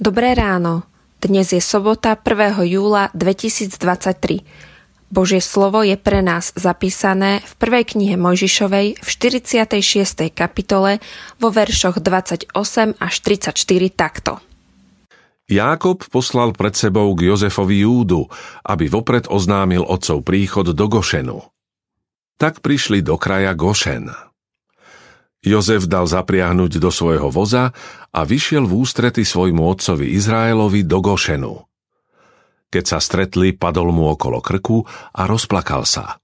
Dobré ráno. Dnes je sobota 1. júla 2023. Božie slovo je pre nás zapísané v prvej knihe Mojžišovej v 46. kapitole vo veršoch 28 až 34 takto. Jákob poslal pred sebou k Jozefovi Júdu, aby vopred oznámil otcov príchod do Gošenu. Tak prišli do kraja Gošen. Jozef dal zapriahnuť do svojho voza a vyšiel v ústrety svojmu otcovi Izraelovi do Gošenu. Keď sa stretli, padol mu okolo krku a rozplakal sa.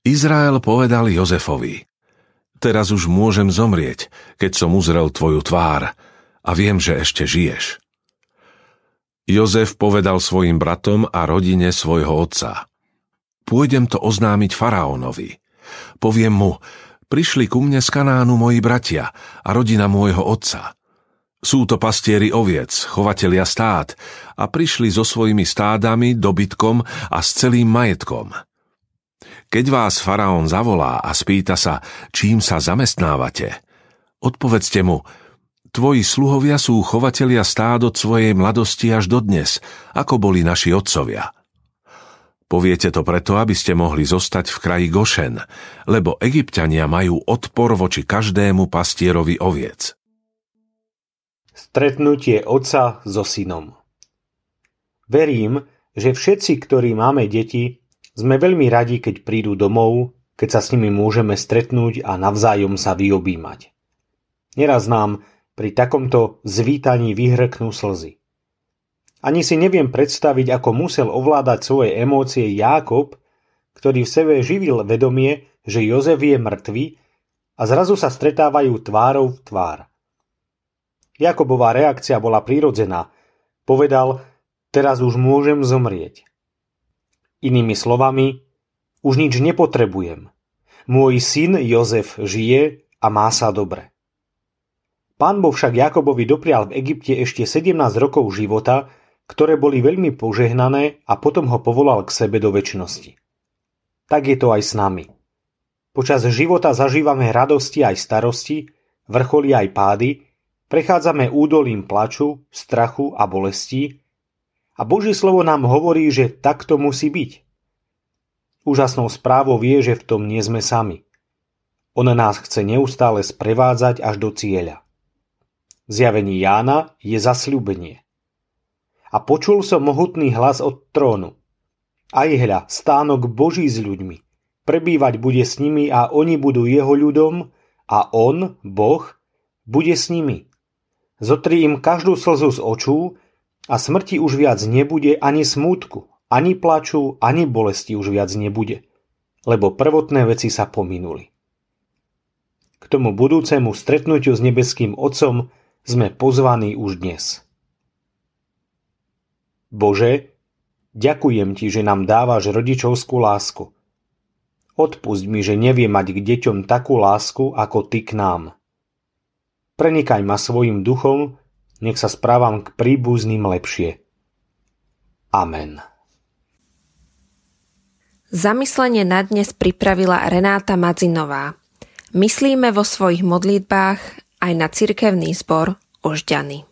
Izrael povedal Jozefovi, teraz už môžem zomrieť, keď som uzrel tvoju tvár a viem, že ešte žiješ. Jozef povedal svojim bratom a rodine svojho otca. Pôjdem to oznámiť faraónovi. Poviem mu, Prišli ku mne z Kanánu moji bratia a rodina môjho otca. Sú to pastieri oviec, chovatelia stát a prišli so svojimi stádami, dobytkom a s celým majetkom. Keď vás faraón zavolá a spýta sa, čím sa zamestnávate, odpovedzte mu, tvoji sluhovia sú chovatelia stád od svojej mladosti až dodnes, ako boli naši otcovia. Poviete to preto, aby ste mohli zostať v kraji Gošen, lebo egyptiania majú odpor voči každému pastierovi oviec. Stretnutie otca so synom Verím, že všetci, ktorí máme deti, sme veľmi radi, keď prídu domov, keď sa s nimi môžeme stretnúť a navzájom sa vyobímať. Neraz nám pri takomto zvítaní vyhrknú slzy. Ani si neviem predstaviť, ako musel ovládať svoje emócie Jákob, ktorý v sebe živil vedomie, že Jozef je mŕtvy a zrazu sa stretávajú tvárou v tvár. Jakobová reakcia bola prirodzená. Povedal, teraz už môžem zomrieť. Inými slovami, už nič nepotrebujem. Môj syn Jozef žije a má sa dobre. Pán Boh však Jakobovi doprial v Egypte ešte 17 rokov života, ktoré boli veľmi požehnané a potom ho povolal k sebe do väčšnosti. Tak je to aj s nami. Počas života zažívame radosti aj starosti, vrcholy aj pády, prechádzame údolím plaču, strachu a bolestí a Božie slovo nám hovorí, že tak to musí byť. Úžasnou správou vie, že v tom nie sme sami. On nás chce neustále sprevádzať až do cieľa. V zjavení Jána je zasľúbenie a počul som mohutný hlas od trónu. Aj hľa, stánok Boží s ľuďmi. Prebývať bude s nimi a oni budú jeho ľudom a on, Boh, bude s nimi. Zotri im každú slzu z očú a smrti už viac nebude ani smútku, ani plaču, ani bolesti už viac nebude, lebo prvotné veci sa pominuli. K tomu budúcemu stretnutiu s nebeským Otcom sme pozvaní už dnes. Bože, ďakujem Ti, že nám dávaš rodičovskú lásku. Odpusť mi, že neviem mať k deťom takú lásku, ako Ty k nám. Prenikaj ma svojim duchom, nech sa správam k príbuzným lepšie. Amen. Zamyslenie na dnes pripravila Renáta Madzinová. Myslíme vo svojich modlitbách aj na cirkevný zbor Ožďany.